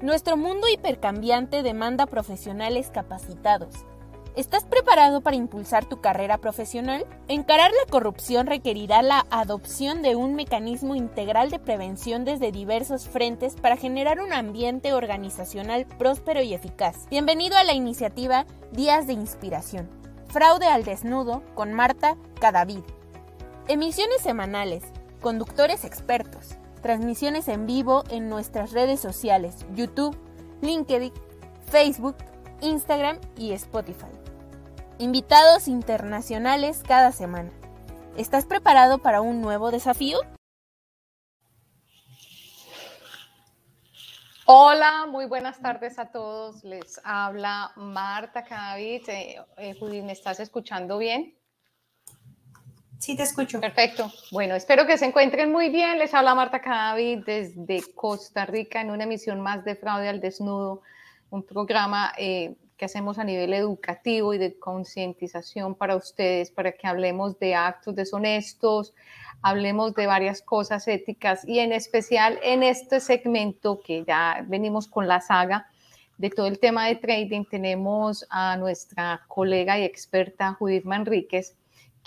Nuestro mundo hipercambiante demanda profesionales capacitados. ¿Estás preparado para impulsar tu carrera profesional? Encarar la corrupción requerirá la adopción de un mecanismo integral de prevención desde diversos frentes para generar un ambiente organizacional próspero y eficaz. Bienvenido a la iniciativa Días de Inspiración. Fraude al desnudo con Marta Cadavid. Emisiones semanales, conductores expertos, transmisiones en vivo en nuestras redes sociales, YouTube, LinkedIn, Facebook, Instagram y Spotify. Invitados internacionales cada semana. ¿Estás preparado para un nuevo desafío? Hola, muy buenas tardes a todos. Les habla Marta Cadavid. Eh, ¿me estás escuchando bien? Sí, te escucho. Perfecto. Bueno, espero que se encuentren muy bien. Les habla Marta Cadavid desde Costa Rica en una emisión más de Fraude al Desnudo, un programa eh, que hacemos a nivel educativo y de concientización para ustedes, para que hablemos de actos deshonestos, hablemos de varias cosas éticas y en especial en este segmento que ya venimos con la saga de todo el tema de trading, tenemos a nuestra colega y experta Judith Manríquez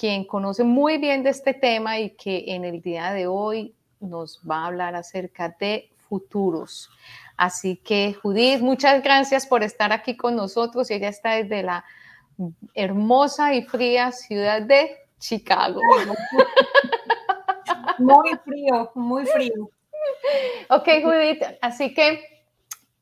quien conoce muy bien de este tema y que en el día de hoy nos va a hablar acerca de futuros. Así que Judith, muchas gracias por estar aquí con nosotros. Ella está desde la hermosa y fría ciudad de Chicago. Muy frío, muy frío. Ok, Judith, así que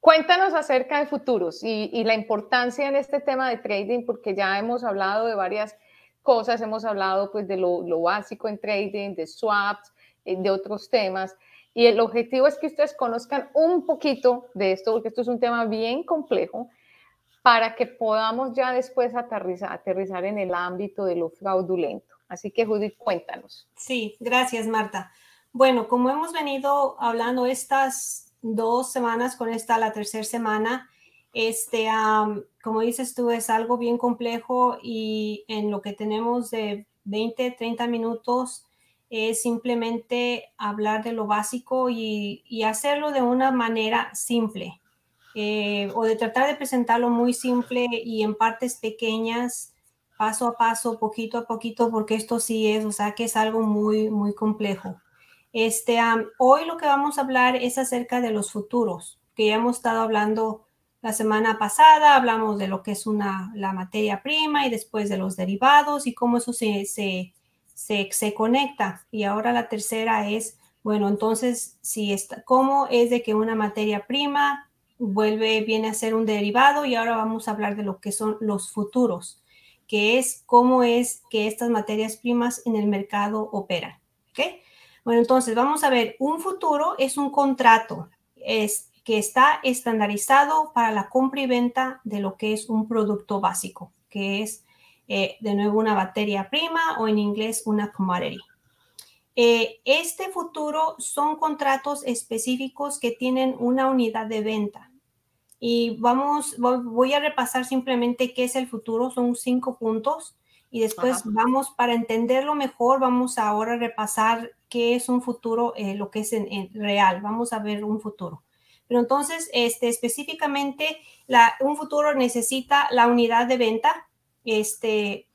cuéntanos acerca de futuros y, la importancia en este tema de trading, porque ya hemos hablado de varias cosas, hemos hablado pues de lo, básico en trading, de swaps, eh, de otros temas. Y el objetivo es que ustedes conozcan un poquito de esto, porque esto es un tema bien complejo, para que podamos ya después aterrizar, aterrizar en el ámbito de lo fraudulento. Así que Judith, cuéntanos. Sí, gracias Marta. Bueno, como hemos venido hablando estas dos semanas, con esta la tercera semana, este, como dices tú, es algo bien complejo y en lo que tenemos de 20, 30 minutos es simplemente hablar de lo básico y, hacerlo de una manera simple eh, o de tratar de presentarlo muy simple y en partes pequeñas, paso a paso, poquito a poquito, porque esto sí es, o sea, que es algo muy, muy complejo. Este, hoy lo que vamos a hablar es acerca de los futuros, que ya hemos estado hablando la semana pasada hablamos de lo que es una, la materia prima y después de los derivados y cómo eso se, se, se, conecta. Y ahora la tercera es, bueno, entonces, si está, ¿cómo es de que una materia prima vuelve, viene a ser un derivado? Y ahora vamos a hablar de lo que son los futuros, que es cómo es que estas materias primas en el mercado operan. ¿Ok? Bueno, entonces vamos a ver, un futuro es un contrato. Es, que está estandarizado para la compra y venta de lo que es un producto básico, que es eh, de nuevo una materia prima o en inglés una commodity. Eh, este futuro son contratos específicos que tienen una unidad de venta. Y vamos, voy a repasar simplemente qué es el futuro, son cinco puntos. Y después vamos, para entenderlo mejor, vamos ahora a repasar qué es un futuro, eh, lo que es en real. Vamos a ver un futuro. Pero entonces, este, específicamente, la, un futuro necesita la unidad de venta. Este,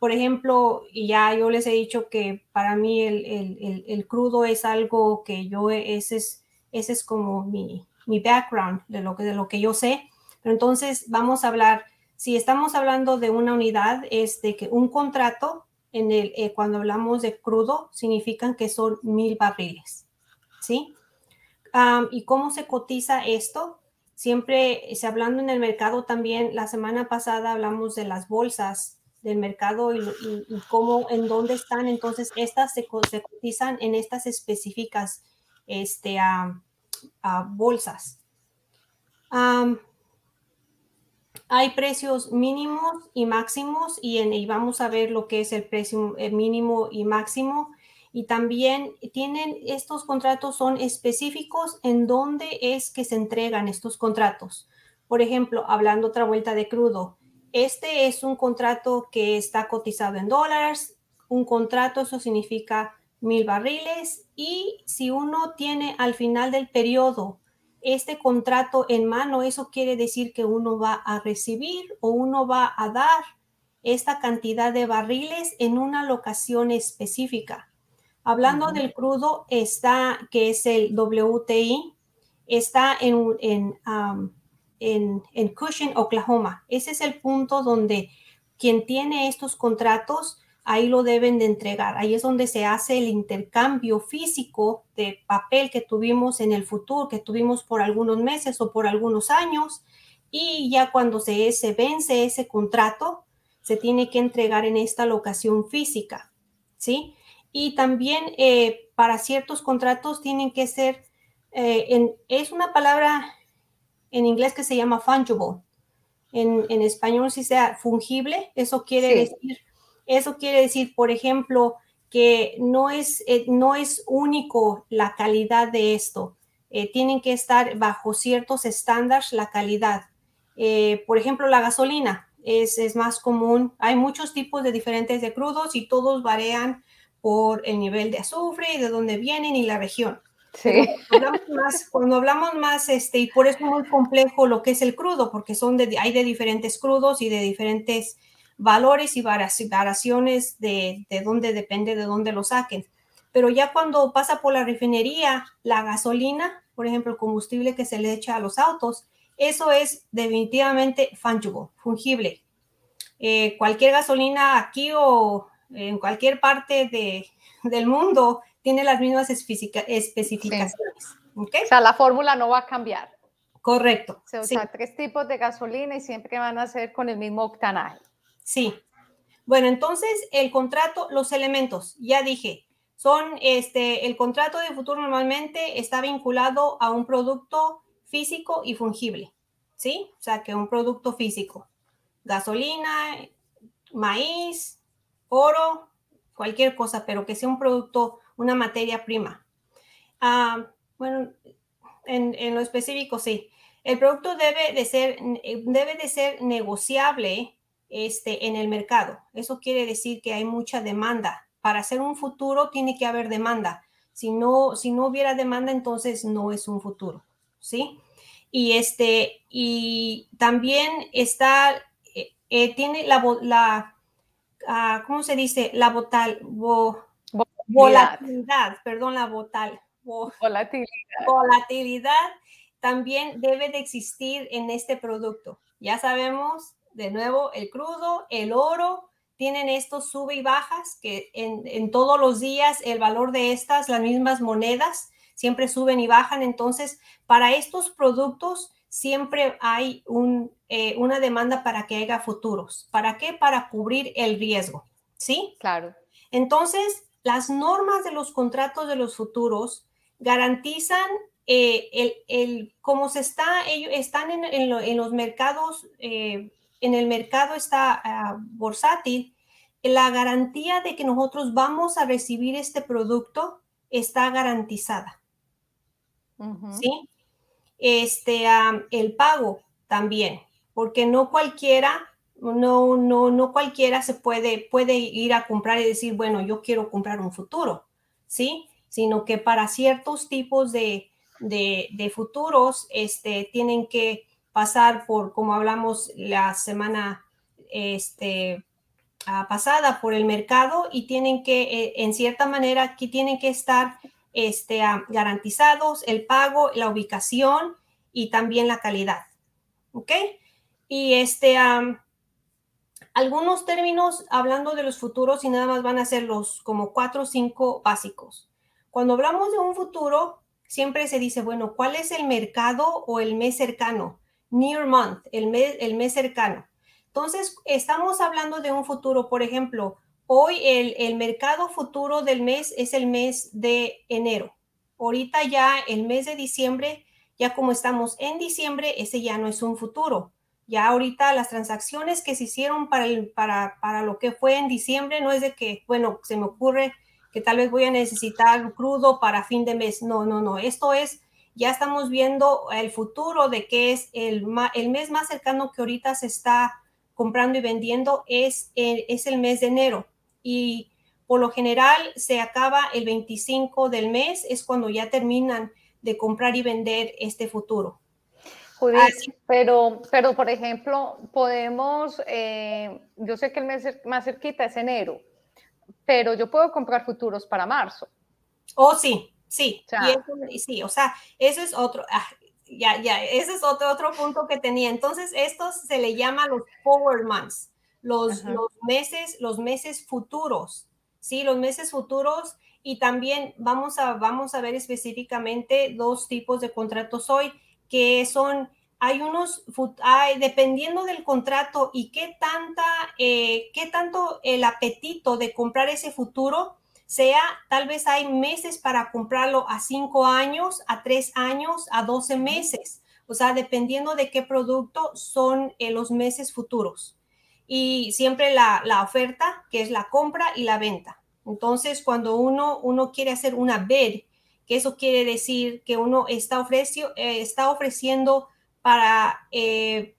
por ejemplo, ya yo les he dicho que para mí el, el, el, crudo es algo que yo, ese es, ese es como mi, mi background de lo, que, de lo que yo sé. Pero entonces vamos a hablar, si estamos hablando de una unidad, es de que un contrato, en el, eh, cuando hablamos de crudo, significan que son mil barriles. ¿Sí? ¿Y cómo se cotiza esto? Siempre, se hablando en el mercado también, la semana pasada hablamos de las bolsas del mercado y, cómo, en dónde están. Entonces, estas se, cotizan en estas específicas este, bolsas. hay precios mínimos y máximos y, y, vamos a ver lo que es el precio mínimo y máximo y también tienen estos contratos son específicos en dónde es que se entregan estos contratos. Por ejemplo, hablando otra vuelta de crudo, este es un contrato que está cotizado en dólares. Un contrato, eso significa mil barriles. Y si uno tiene al final del periodo este contrato en mano, eso quiere decir que uno va a recibir o uno va a dar esta cantidad de barriles en una locación específica. Hablando del crudo, está, que es el WTI, está en, en, en, en Cushing, Oklahoma. Ese es el punto donde quien tiene estos contratos ahí lo deben de entregar. Ahí es donde se hace el intercambio físico de papel que tuvimos en el futuro, que tuvimos por algunos meses o por algunos años. Y ya cuando se, se vence ese contrato, se tiene que entregar en esta locación física. ¿Sí? Y también eh, para ciertos contratos tienen que ser, eh, en, es una palabra en inglés que se llama fungible. En, en español si sea fungible, eso quiere decir eso quiere decir, por ejemplo, que no es, eh, no es único la calidad de esto. Eh, tienen que estar bajo ciertos estándares la calidad. Eh, por ejemplo, la gasolina es, es, más común. Hay muchos tipos de diferentes de crudos y todos varían por el nivel de azufre y de dónde vienen y la región. Sí. Cuando hablamos más, cuando hablamos más este, y por eso es muy complejo lo que es el crudo, porque son de, hay de diferentes crudos y de diferentes valores y variaciones de, de dónde depende de dónde lo saquen. Pero ya cuando pasa por la refinería, la gasolina, por ejemplo, el combustible que se le echa a los autos, eso es definitivamente fungible, fungible. Eh, cualquier gasolina aquí o en cualquier parte de, del mundo tiene las mismas especificaciones. O sea, la fórmula no va a cambiar. Correcto. Se usa tres tipos de gasolina y siempre van a ser con el mismo octanaje. Sí. Bueno, entonces el contrato, los elementos, ya dije, son este, el contrato de futuro normalmente está vinculado a un producto físico y fungible, ¿sí? O sea, que un producto físico, gasolina, maíz, oro, cualquier cosa, pero que sea un producto, una materia prima. Ah, bueno, en, en, lo específico, sí. El producto debe de ser, debe de ser negociable este, en el mercado. Eso quiere decir que hay mucha demanda. Para hacer un futuro tiene que haber demanda. Si no, si no hubiera demanda, entonces no es un futuro, ¿sí? Y este, y también está, eh, eh, tiene la, la ah, ¿cómo se dice? La botal, volatilidad, perdón, la botal, volatilidad. Volatilidad también debe de existir en este producto. Ya sabemos de nuevo, el crudo, el oro, tienen estos sube y bajas, que en, todos los días el valor de estas, las mismas monedas, siempre suben y bajan. Entonces, para estos productos siempre hay un, eh, una demanda para que haya futuros. ¿Para qué? Para cubrir el riesgo. ¿Sí? Claro. Entonces, las normas de los contratos de los futuros garantizan eh, el, el, cómo se está, ellos están en, en, los mercados eh, en el mercado está uh, bursátil, la garantía de que nosotros vamos a recibir este producto está garantizada. ¿Sí? Este, el pago también, porque no cualquiera, no, no, no cualquiera se puede, puede ir a comprar y decir, bueno, yo quiero comprar un futuro, ¿sí? Sino que para ciertos tipos de, de, de futuros, este, tienen que pasar por, como hablamos la semana este, ah, pasada, por el mercado y tienen que, eh, en cierta manera, aquí tienen que estar este, ah, garantizados el pago, la ubicación y también la calidad. ¿Ok? Y este, algunos términos, hablando de los futuros, y nada más van a ser los como cuatro o cinco básicos. Cuando hablamos de un futuro, siempre se dice, bueno, ¿cuál es el mercado o el mes cercano? near month, el mes, el mes cercano. Entonces, estamos hablando de un futuro, por ejemplo, hoy el, el mercado futuro del mes es el mes de enero. Ahorita ya el mes de diciembre, ya como estamos en diciembre, ese ya no es un futuro. Ya ahorita las transacciones que se hicieron para, el, para, para lo que fue en diciembre no es de que, bueno, se me ocurre que tal vez voy a necesitar crudo para fin de mes. No, no, no. Esto es ya estamos viendo el futuro de que es el, el mes más cercano que ahorita se está comprando y vendiendo es el, es el mes de enero. Y por lo general se acaba el 25 del mes, es cuando ya terminan de comprar y vender este futuro. Judith, pero, pero por ejemplo, podemos, eh, yo sé que el mes más cerquita es enero, pero yo puedo comprar futuros para marzo. Oh, sí, sí, sí, o sea, eso es otro, ah, ya, ya, ese es otro, otro punto que tenía. Entonces, estos se le llama los forward months, los, los meses, los meses futuros, ¿sí? Los meses futuros y también vamos a, vamos a ver específicamente dos tipos de contratos hoy que son, hay unos, hay, dependiendo del contrato y qué tanta, eh, qué tanto el apetito de comprar ese futuro, sea, tal vez hay meses para comprarlo a cinco años, a tres años, a 12 meses. O sea, dependiendo de qué producto son eh, los meses futuros. Y siempre la, la, oferta, que es la compra y la venta. Entonces, cuando uno, uno quiere hacer una bid, que eso quiere decir que uno está, ofreció, eh, está ofreciendo para, eh,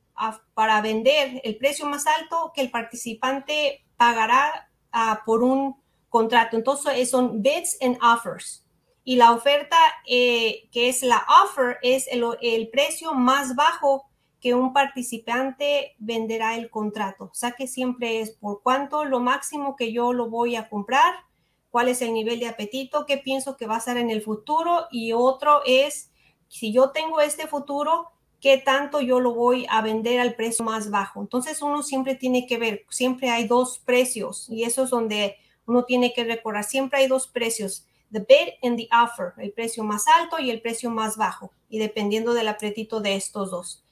para vender el precio más alto que el participante pagará ah, por un contrato. Entonces son bids and offers. Y la oferta eh, que es la offer es el, el, precio más bajo que un participante venderá el contrato. O sea que siempre es por cuánto lo máximo que yo lo voy a comprar cuál es el nivel de apetito, qué pienso que va a ser en el futuro y otro es, si yo tengo este futuro, qué tanto yo lo voy a vender al precio más bajo. Entonces uno siempre tiene que ver, siempre hay dos precios y eso es donde uno tiene que recordar, siempre hay dos precios, the bid and the offer, el precio más alto y el precio más bajo y dependiendo del apetito de estos dos.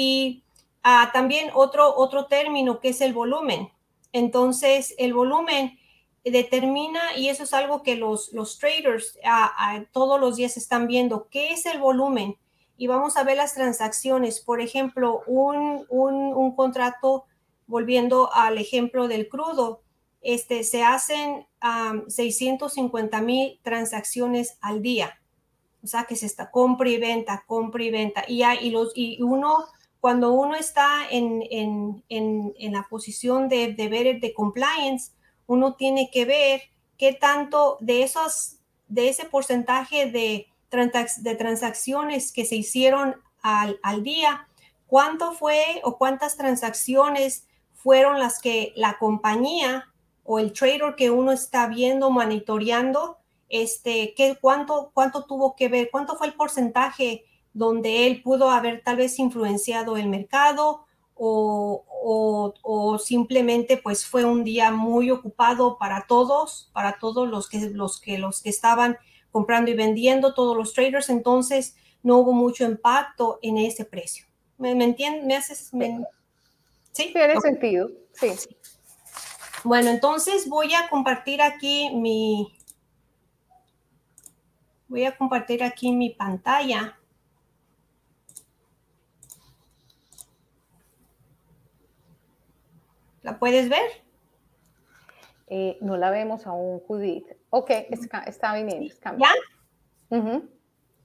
Y ah, también otro, otro término que es el volumen. Entonces el volumen determina, y eso es algo que los, los traders todos los días están viendo, qué es el volumen. Y vamos a ver las transacciones. Por ejemplo, un, un, contrato, volviendo al ejemplo del crudo, este, se hacen 650 mil transacciones al día. O sea, que se está compra y venta, compra y venta. Y, y, los, y uno, cuando uno está en, en, en, la posición de, de ver de compliance, uno tiene que ver qué tanto de esos, de ese porcentaje de, de transacciones que se hicieron al, al día, cuánto fue o cuántas transacciones fueron las que la compañía o el trader que uno está viendo, monitoreando, este, qué, cuánto, cuánto tuvo que ver, cuánto fue el porcentaje donde él pudo haber tal vez influenciado el mercado o, simplemente pues fue un día muy ocupado para todos, para todos los que, los que, los que estaban comprando y vendiendo, todos los traders, entonces no hubo mucho impacto en ese precio. ¿Me, me entiendes? ¿Me haces? ¿Sí? Tiene sentido, sí. Bueno, entonces voy a compartir aquí mi, voy a compartir aquí mi pantalla. ¿La puedes ver? Eh, no la vemos aún, Judith. Ok, está, está viniendo. ¿Ya?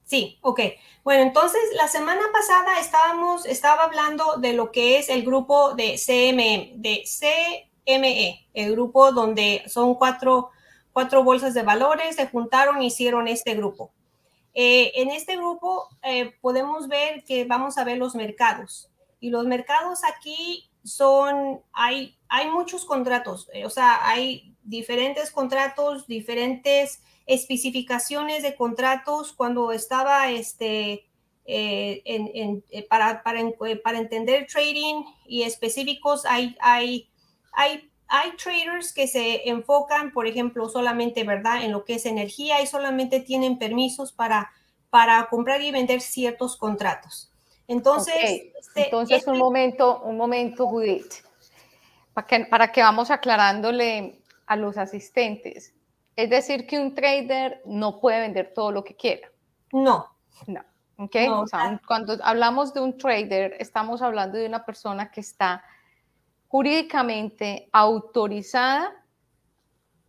Sí, ok. Bueno, entonces la semana pasada estábamos, estaba hablando de lo que es el grupo de CME, de CME, el grupo donde son cuatro, cuatro bolsas de valores, se juntaron y hicieron este grupo. Eh, en este grupo eh, podemos ver que vamos a ver los mercados. Y los mercados aquí son, hay, hay muchos contratos, eh, o sea, hay diferentes contratos, diferentes especificaciones de contratos cuando estaba este, eh, en, eh, para, para, para, entender trading y específicos, hay, hay, hay, hay traders que se enfocan, por ejemplo, solamente, ¿verdad?, en lo que es energía y solamente tienen permisos para, para comprar y vender ciertos contratos. Entonces, este, entonces este un momento, un momento, Judith, para que, para que vamos aclarándole a los asistentes. Es decir, que un trader no puede vender todo lo que quiera. No. No. Okay. cuando hablamos de un trader, estamos hablando de una persona que está jurídicamente autorizada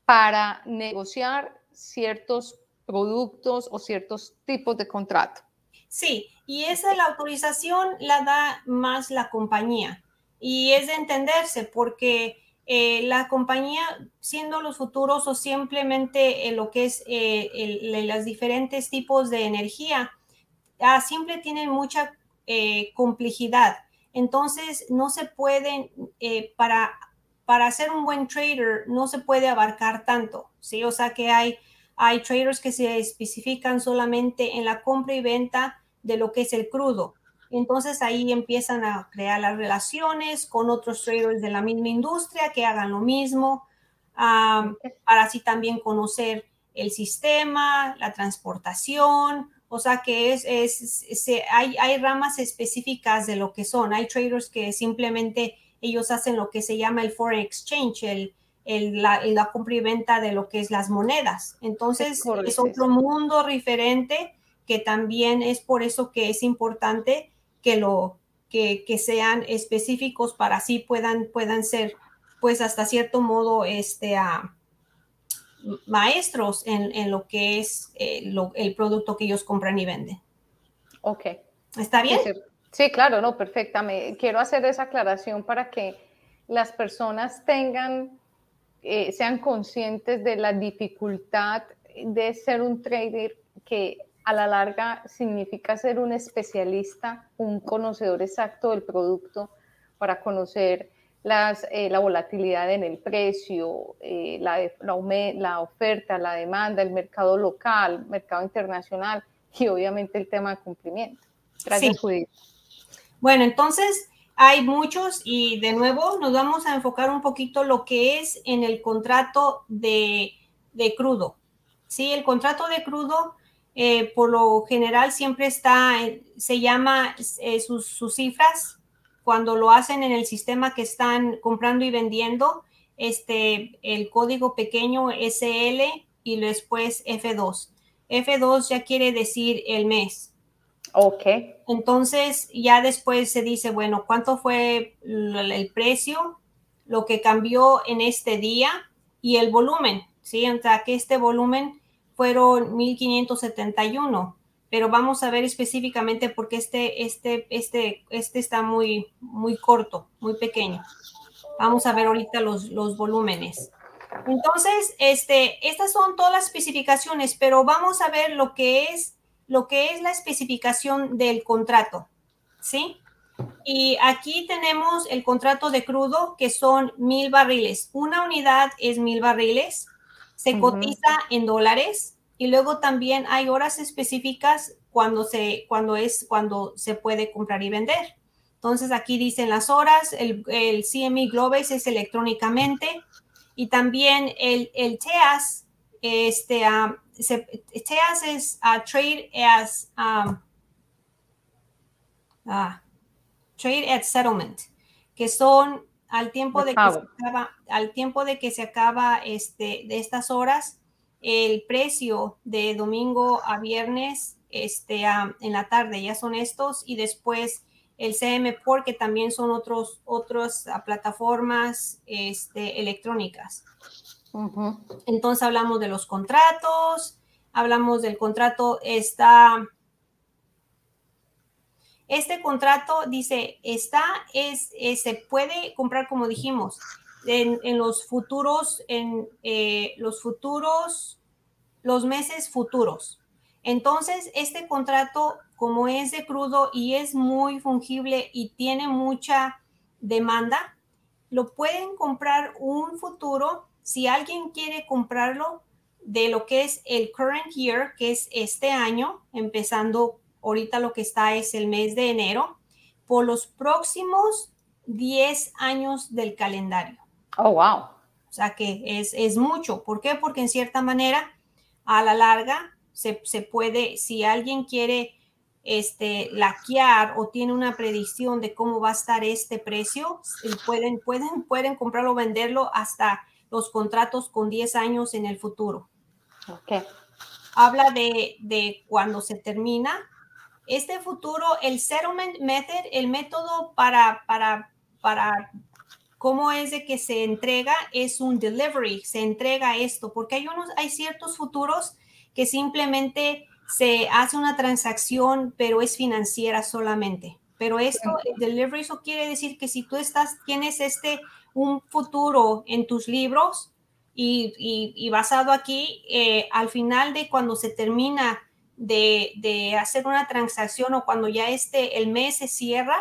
para negociar ciertos productos o ciertos tipos de contrato. Sí, y esa la autorización la da más la compañía. Y es de entenderse porque eh, la compañía, siendo los futuros o simplemente lo que es eh, los diferentes tipos de energía, ah, siempre tienen mucha eh, complejidad. Entonces, no se pueden, eh, para, para ser un buen trader, no se puede abarcar tanto, ¿sí? O sea que hay, hay traders que se especifican solamente en la compra y venta de lo que es el crudo. Entonces ahí empiezan a crear las relaciones con otros traders de la misma industria que hagan lo mismo, para así también conocer el sistema, la transportación, o sea que es, es, hay, hay, ramas específicas de lo que son. Hay traders que simplemente ellos hacen lo que se llama el foreign exchange, el, el, la, compra y venta de lo que es las monedas. Entonces es otro mundo diferente que también es por eso que es importante que lo que, que sean específicos para así puedan, puedan ser pues hasta cierto modo este maestros en, lo que es eh, el producto que ellos compran y venden. Ok. ¿Está bien? Sí, claro, no, perfecta. quiero hacer esa aclaración para que las personas tengan, eh, sean conscientes de la dificultad de ser un trader que a la larga significa ser un especialista, un conocedor exacto del producto para conocer las, eh, la volatilidad en el precio, eh, la, la, oferta, la demanda, el mercado local, mercado internacional y obviamente el tema de cumplimiento. Gracias, Judith. Bueno, entonces hay muchos y de nuevo nos vamos a enfocar un poquito lo que es en el contrato de, de crudo. Sí, el contrato de crudo eh, por lo general siempre está, se llama sus, sus cifras cuando lo hacen en el sistema que están comprando y vendiendo, este, el código pequeño SL y después F2. F2 ya quiere decir el mes. Ok. Entonces ya después se dice, bueno, ¿cuánto fue el precio? Lo que cambió en este día y el volumen, ¿sí? O sea, que este volumen fueron 1571 pero vamos a ver específicamente porque este, este, este, este está muy, muy corto, muy pequeño. Vamos a ver ahorita los, los volúmenes. Entonces, este, estas son todas las especificaciones, pero vamos a ver lo que es, lo que es la especificación del contrato, ¿sí? Y aquí tenemos el contrato de crudo, que son mil barriles. Una unidad es mil barriles, se cotiza en dólares, y luego también hay horas específicas cuando se, cuando es, cuando se puede comprar y vender. Entonces aquí dicen las horas, el, el CME Globes es electrónicamente y también el, el TEAS, este, um, TEAS es uh, Trade as um, uh, Trade at Settlement, que son al tiempo de, que se acaba, al tiempo de que se acaba este, de estas horas, el precio de domingo a viernes este, en la tarde ya son estos y después el CM porque también son otros, otras plataformas este, electrónicas. Entonces hablamos de los contratos, hablamos del contrato, está, este contrato dice, está, es, se puede comprar como dijimos, en, los futuros, en eh, los futuros, los meses futuros. Entonces, este contrato, como es de crudo y es muy fungible y tiene mucha demanda, lo pueden comprar un futuro si alguien quiere comprarlo de lo que es el current year, que es este año, empezando ahorita lo que está es el mes de enero, por los próximos 10 años del calendario. Oh, wow. O sea que es, es mucho. ¿Por qué? Porque en cierta manera, a la larga, se, se puede, si alguien quiere este, laquear o tiene una predicción de cómo va a estar este precio, pueden, pueden, pueden comprarlo o venderlo hasta los contratos con 10 años en el futuro. Okay. Habla de, de cuando se termina. Este futuro, el settlement method, el método para, para, para cómo es de que se entrega, es un delivery, se entrega esto, porque hay unos, hay ciertos futuros que simplemente se hace una transacción, pero es financiera solamente. Pero esto, el delivery, eso quiere decir que si tú estás, tienes este, un futuro en tus libros y, basado aquí, eh, al final de cuando se termina de, hacer una transacción o cuando ya este, el mes se cierra,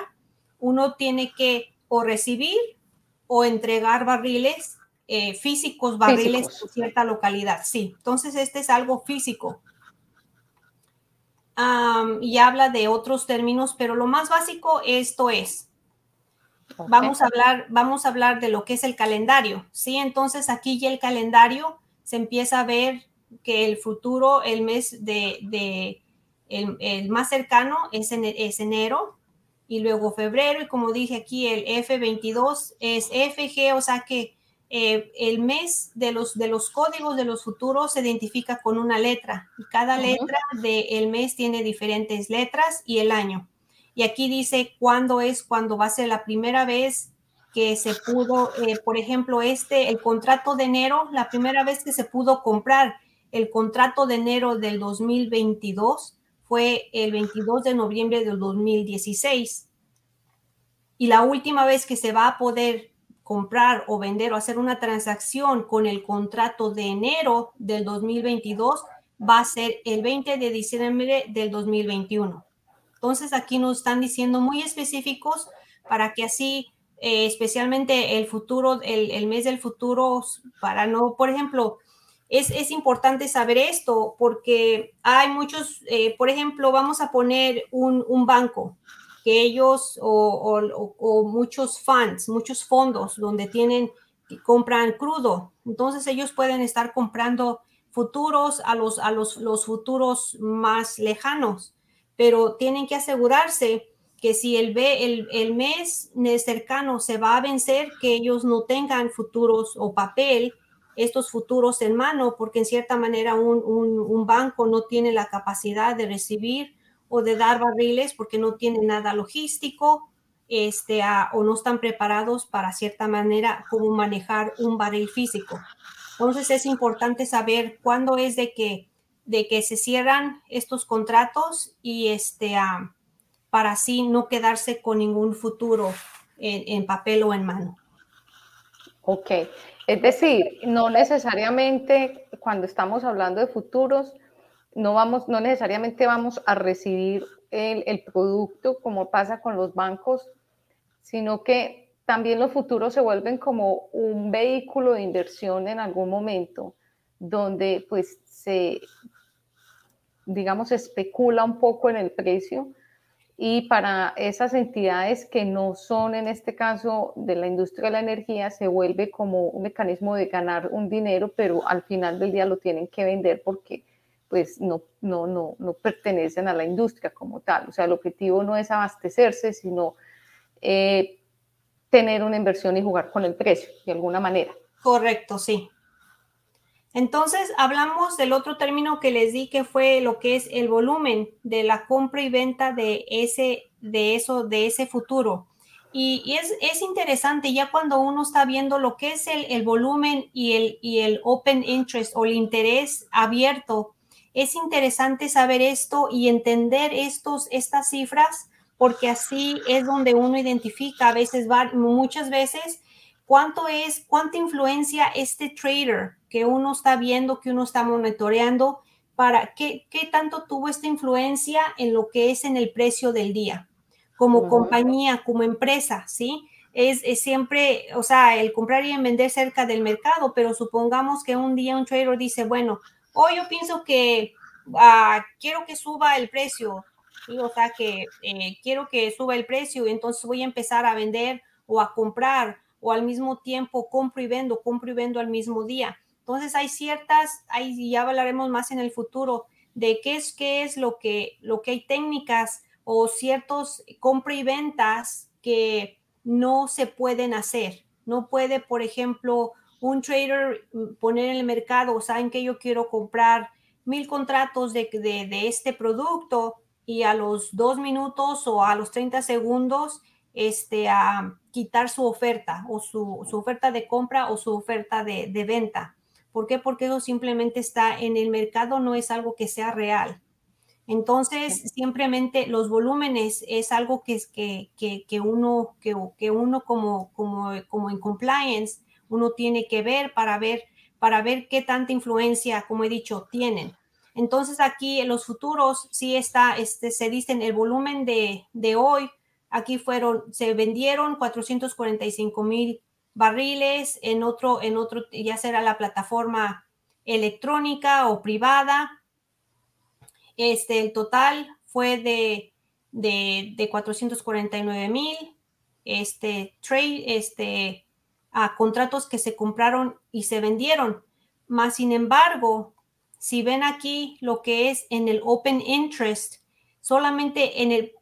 uno tiene que o recibir o entregar barriles eh, físicos, barriles en cierta localidad. Sí, entonces este es algo físico. y habla de otros términos, pero lo más básico esto es. Vamos a hablar, vamos a hablar de lo que es el calendario, ¿sí? Entonces aquí ya el calendario se empieza a ver que el futuro, el mes de, el, más cercano es, es enero y luego febrero. Y como dije aquí el F22 es FG, o sea que eh, el mes de los, de los códigos de los futuros se identifica con una letra y cada letra del mes tiene diferentes letras y el año. Y aquí dice cuándo es, cuando va a ser la primera vez que se pudo, eh, por ejemplo, este, el contrato de enero, la primera vez que se pudo comprar el contrato de enero del 2022 fue el 22 de noviembre del 2016. Y la última vez que se va a poder comprar o vender o hacer una transacción con el contrato de enero del 2022 va a ser el 20 de diciembre del 2021. Entonces aquí nos están diciendo muy específicos para que así, eh, especialmente el futuro, el, mes del futuro, para no, por ejemplo, es, importante saber esto porque hay muchos, eh, por ejemplo, vamos a poner un, un banco que ellos o, muchos fans, muchos fondos donde tienen, compran crudo. Entonces ellos pueden estar comprando futuros a los, a los, los futuros más lejanos, pero tienen que asegurarse que si el, el, el mes cercano se va a vencer, que ellos no tengan futuros o papel, estos futuros en mano, porque en cierta manera un, un, un banco no tiene la capacidad de recibir o de dar barriles porque no tienen nada logístico este, o no están preparados para cierta manera cómo manejar un barril físico. Entonces es importante saber cuándo es de que, de que se cierran estos contratos y este, para así no quedarse con ningún futuro en, en papel o en mano. Ok, es decir, no necesariamente cuando estamos hablando de futuros, no, vamos, no necesariamente vamos a recibir el, producto como pasa con los bancos, sino que también los futuros se vuelven como un vehículo de inversión en algún momento, donde pues se, digamos, especula un poco en el precio y para esas entidades que no son en este caso de la industria de la energía, se vuelve como un mecanismo de ganar un dinero, pero al final del día lo tienen que vender porque pues no, no, no, no pertenecen a la industria como tal. O sea, el objetivo no es abastecerse, sino eh, tener una inversión y jugar con el precio de alguna manera. Correcto, sí. Entonces, hablamos del otro término que les di, que fue lo que es el volumen de la compra y venta de ese, de eso, de ese futuro. Y, es, es, interesante ya cuando uno está viendo lo que es el, volumen y el, y el open interest o el interés abierto es interesante saber esto y entender estos, estas cifras porque así es donde uno identifica a veces, muchas veces, cuánto es, cuánta influencia este trader que uno está viendo, que uno está monitoreando, para qué, qué tanto tuvo esta influencia en lo que es en el precio del día, como compañía, como empresa, ¿sí? Es, es, siempre, o sea, el comprar y vender cerca del mercado, pero supongamos que un día un trader dice, bueno, o yo pienso que ah, quiero que suba el precio, o sea, que eh, quiero que suba el precio y entonces voy a empezar a vender o a comprar o al mismo tiempo compro y vendo, compro y vendo al mismo día. Entonces hay ciertas, ahí ya hablaremos más en el futuro de qué es, qué es lo que, lo que hay técnicas o ciertos compra y ventas que no se pueden hacer. No puede, por ejemplo, un trader mm, poner en el mercado, saben que yo quiero comprar mil contratos de, de, este producto y a los dos minutos o a los 30 segundos este, a quitar su oferta o su, su oferta de compra o su oferta de, de, venta. ¿Por qué? Porque eso simplemente está en el mercado, no es algo que sea real. Entonces, simplemente los volúmenes es algo que, que, que, que uno, que, que uno como, como, como en compliance uno tiene que ver para ver, para ver qué tanta influencia, como he dicho, tienen. Entonces aquí en los futuros sí está, este, se dicen el volumen de, de hoy, aquí fueron, se vendieron 445 mil barriles, en otro, en otro, ya será la plataforma electrónica o privada. Este, el total fue de, de, de 449 mil, este, trade, este, a contratos que se compraron y se vendieron. Más sin embargo, si ven aquí lo que es en el open interest, solamente en el,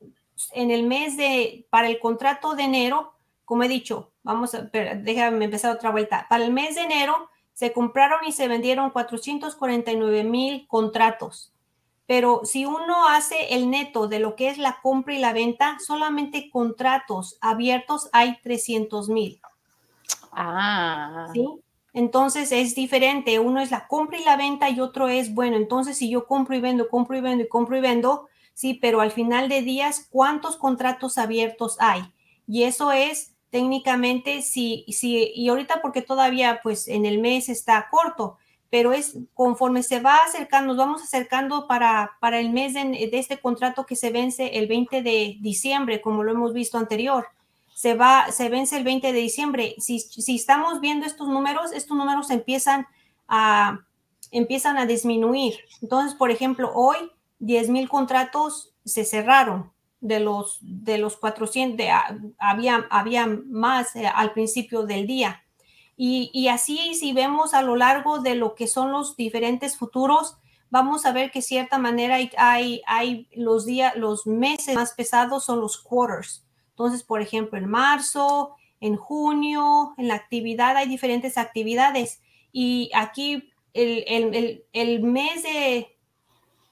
en el mes de, para el contrato de enero, como he dicho, vamos a, déjame empezar otra vuelta. Para el mes de enero se compraron y se vendieron 449 mil contratos. Pero si uno hace el neto de lo que es la compra y la venta, solamente contratos abiertos hay 300 mil. Ah. ¿Sí? Entonces es diferente. Uno es la compra y la venta y otro es, bueno, entonces si yo compro y vendo, compro y vendo y compro y vendo, sí, pero al final de días, ¿cuántos contratos abiertos hay? Y eso es técnicamente, sí, sí, y ahorita porque todavía pues en el mes está corto, pero es conforme se va acercando, nos vamos acercando para, para el mes de, de este contrato que se vence el 20 de diciembre, como lo hemos visto anterior se va, se vence el 20 de diciembre. Si, si estamos viendo estos números, estos números empiezan a, empiezan a disminuir. Entonces, por ejemplo, hoy 10 mil contratos se cerraron de los, de los 400, había, había más eh, al principio del día. Y, y, así, si vemos a lo largo de lo que son los diferentes futuros, vamos a ver que cierta manera hay, hay, hay los días, los meses más pesados son los quarters. Entonces, por ejemplo, en marzo, en junio, en la actividad hay diferentes actividades y aquí el, mes de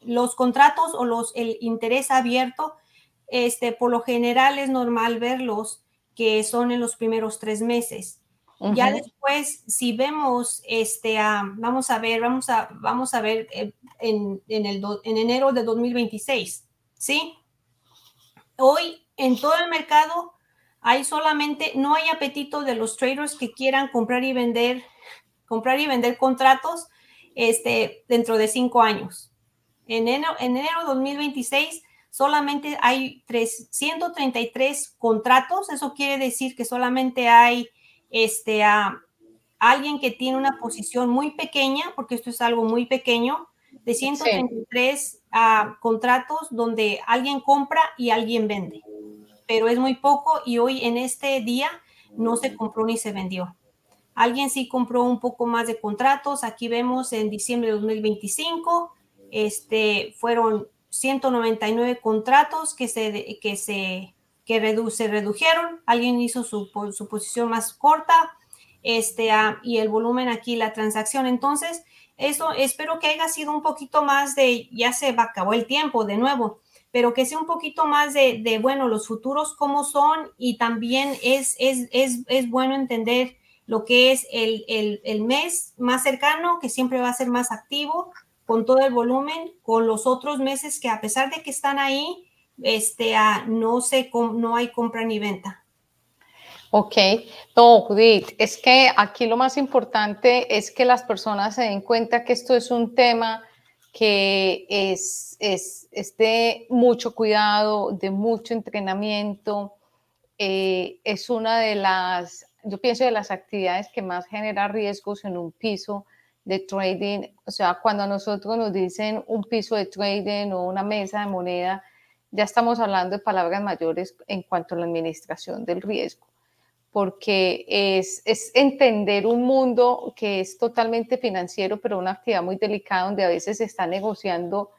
los contratos o los, el interés abierto, este, por lo general es normal verlos que son en los primeros tres meses. Ya después, si vemos, este, vamos a ver, vamos a, vamos a ver eh, en, en, el en enero de 2026, ¿sí? Hoy en todo el mercado hay solamente, no hay apetito de los traders que quieran comprar y vender, comprar y vender contratos este, dentro de cinco años. En enero, en enero 2026 solamente hay 333 contratos, eso quiere decir que solamente hay este, a alguien que tiene una posición muy pequeña, porque esto es algo muy pequeño, de 133 contratos donde alguien compra y alguien vende pero es muy poco y hoy en este día no se compró ni se vendió. Alguien sí compró un poco más de contratos. Aquí vemos en diciembre de 2025, este, fueron 199 contratos que se, que se, que redujeron. Alguien hizo su, su posición más corta este, ah, y el volumen aquí, la transacción. Entonces, eso espero que haya sido un poquito más de, ya se acabó el tiempo de nuevo, pero que sea un poquito más de, bueno, los futuros cómo son y también es, es, es, es bueno entender lo que es el, el, el, mes más cercano, que siempre va a ser más activo con todo el volumen, con los otros meses que a pesar de que están ahí, este, no, se, no hay compra ni venta. Ok, no, Judith, es que aquí lo más importante es que las personas se den cuenta que esto es un tema que es, es, de mucho cuidado, de mucho entrenamiento. Eh, es una de las, yo pienso, de las actividades que más genera riesgos en un piso de trading. O sea, cuando a nosotros nos dicen un piso de trading o una mesa de moneda, ya estamos hablando de palabras mayores en cuanto a la administración del riesgo porque es, entender un mundo que es totalmente financiero, pero una actividad muy delicada donde a veces se está negociando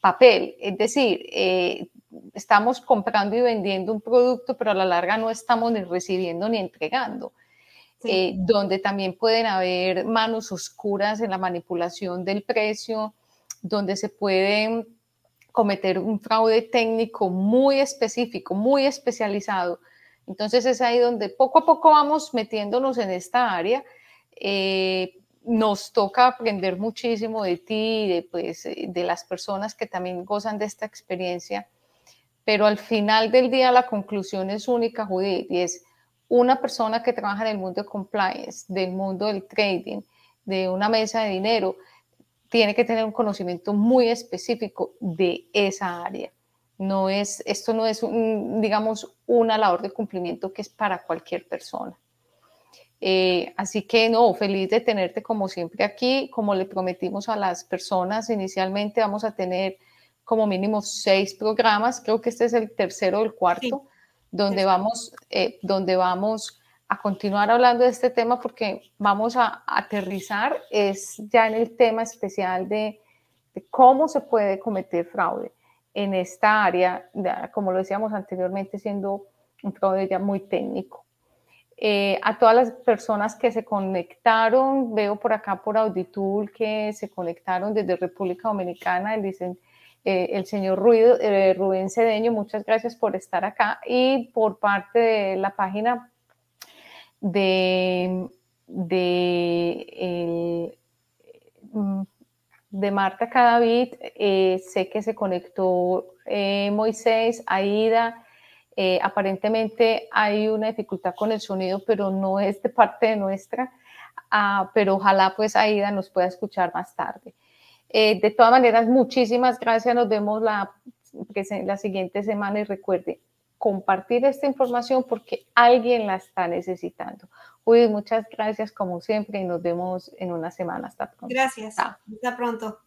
papel. Es decir, eh, estamos comprando y vendiendo un producto, pero a la larga no estamos ni recibiendo ni entregando. Eh, donde también pueden haber manos oscuras en la manipulación del precio, donde se pueden cometer un fraude técnico muy específico, muy especializado, entonces es ahí donde poco a poco vamos metiéndonos en esta área. Eh, nos toca aprender muchísimo de ti, de, pues, eh, de las personas que también gozan de esta experiencia, pero al final del día la conclusión es única, Judith, y es una persona que trabaja en el mundo de compliance, del mundo del trading, de una mesa de dinero, tiene que tener un conocimiento muy específico de esa área. No es, esto no es, digamos, una labor de cumplimiento que es para cualquier persona. Eh, así que no, feliz de tenerte como siempre aquí. Como le prometimos a las personas inicialmente, vamos a tener como mínimo seis programas. Creo que este es el tercero o el cuarto, donde, vamos, eh, donde vamos a continuar hablando de este tema porque vamos a aterrizar es ya en el tema especial de, de cómo se puede cometer fraude en esta área, como lo decíamos anteriormente, siendo un fraude ya muy técnico. Eh, a todas las personas que se conectaron, veo por acá por Auditool que se conectaron desde República Dominicana, dicen eh, el señor Ruido, eh, Rubén Cedeño, muchas gracias por estar acá y por parte de la página de, de, mm, de Marta Cadavid, eh, sé que se conectó eh, Moisés, Aida, aparentemente hay una dificultad con el sonido, pero no es de parte de nuestra, ah, pero ojalá pues Aida nos pueda escuchar más tarde. De todas maneras, muchísimas gracias, nos vemos la, la siguiente semana y recuerde, compartir esta información porque alguien la está necesitando. Uy, muchas gracias como siempre y nos vemos en una semana. Hasta pronto. Gracias. Hasta pronto.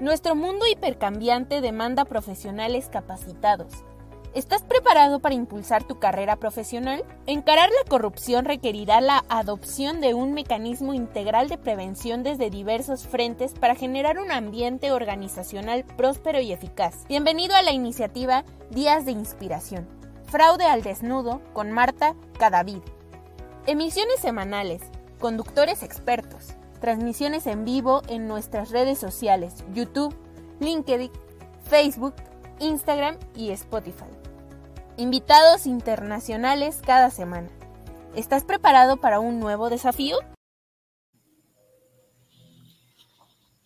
Nuestro mundo hipercambiante demanda profesionales capacitados ¿Estás preparado para impulsar tu carrera profesional? Encarar la corrupción requerirá la adopción de un mecanismo integral de prevención desde diversos frentes para generar un ambiente organizacional próspero y eficaz. Bienvenido a la iniciativa Días de Inspiración. Fraude al desnudo con Marta Cadavid. Emisiones semanales, conductores expertos, transmisiones en vivo en nuestras redes sociales, YouTube, LinkedIn, Facebook, Instagram y Spotify. Invitados internacionales cada semana. ¿Estás preparado para un nuevo desafío?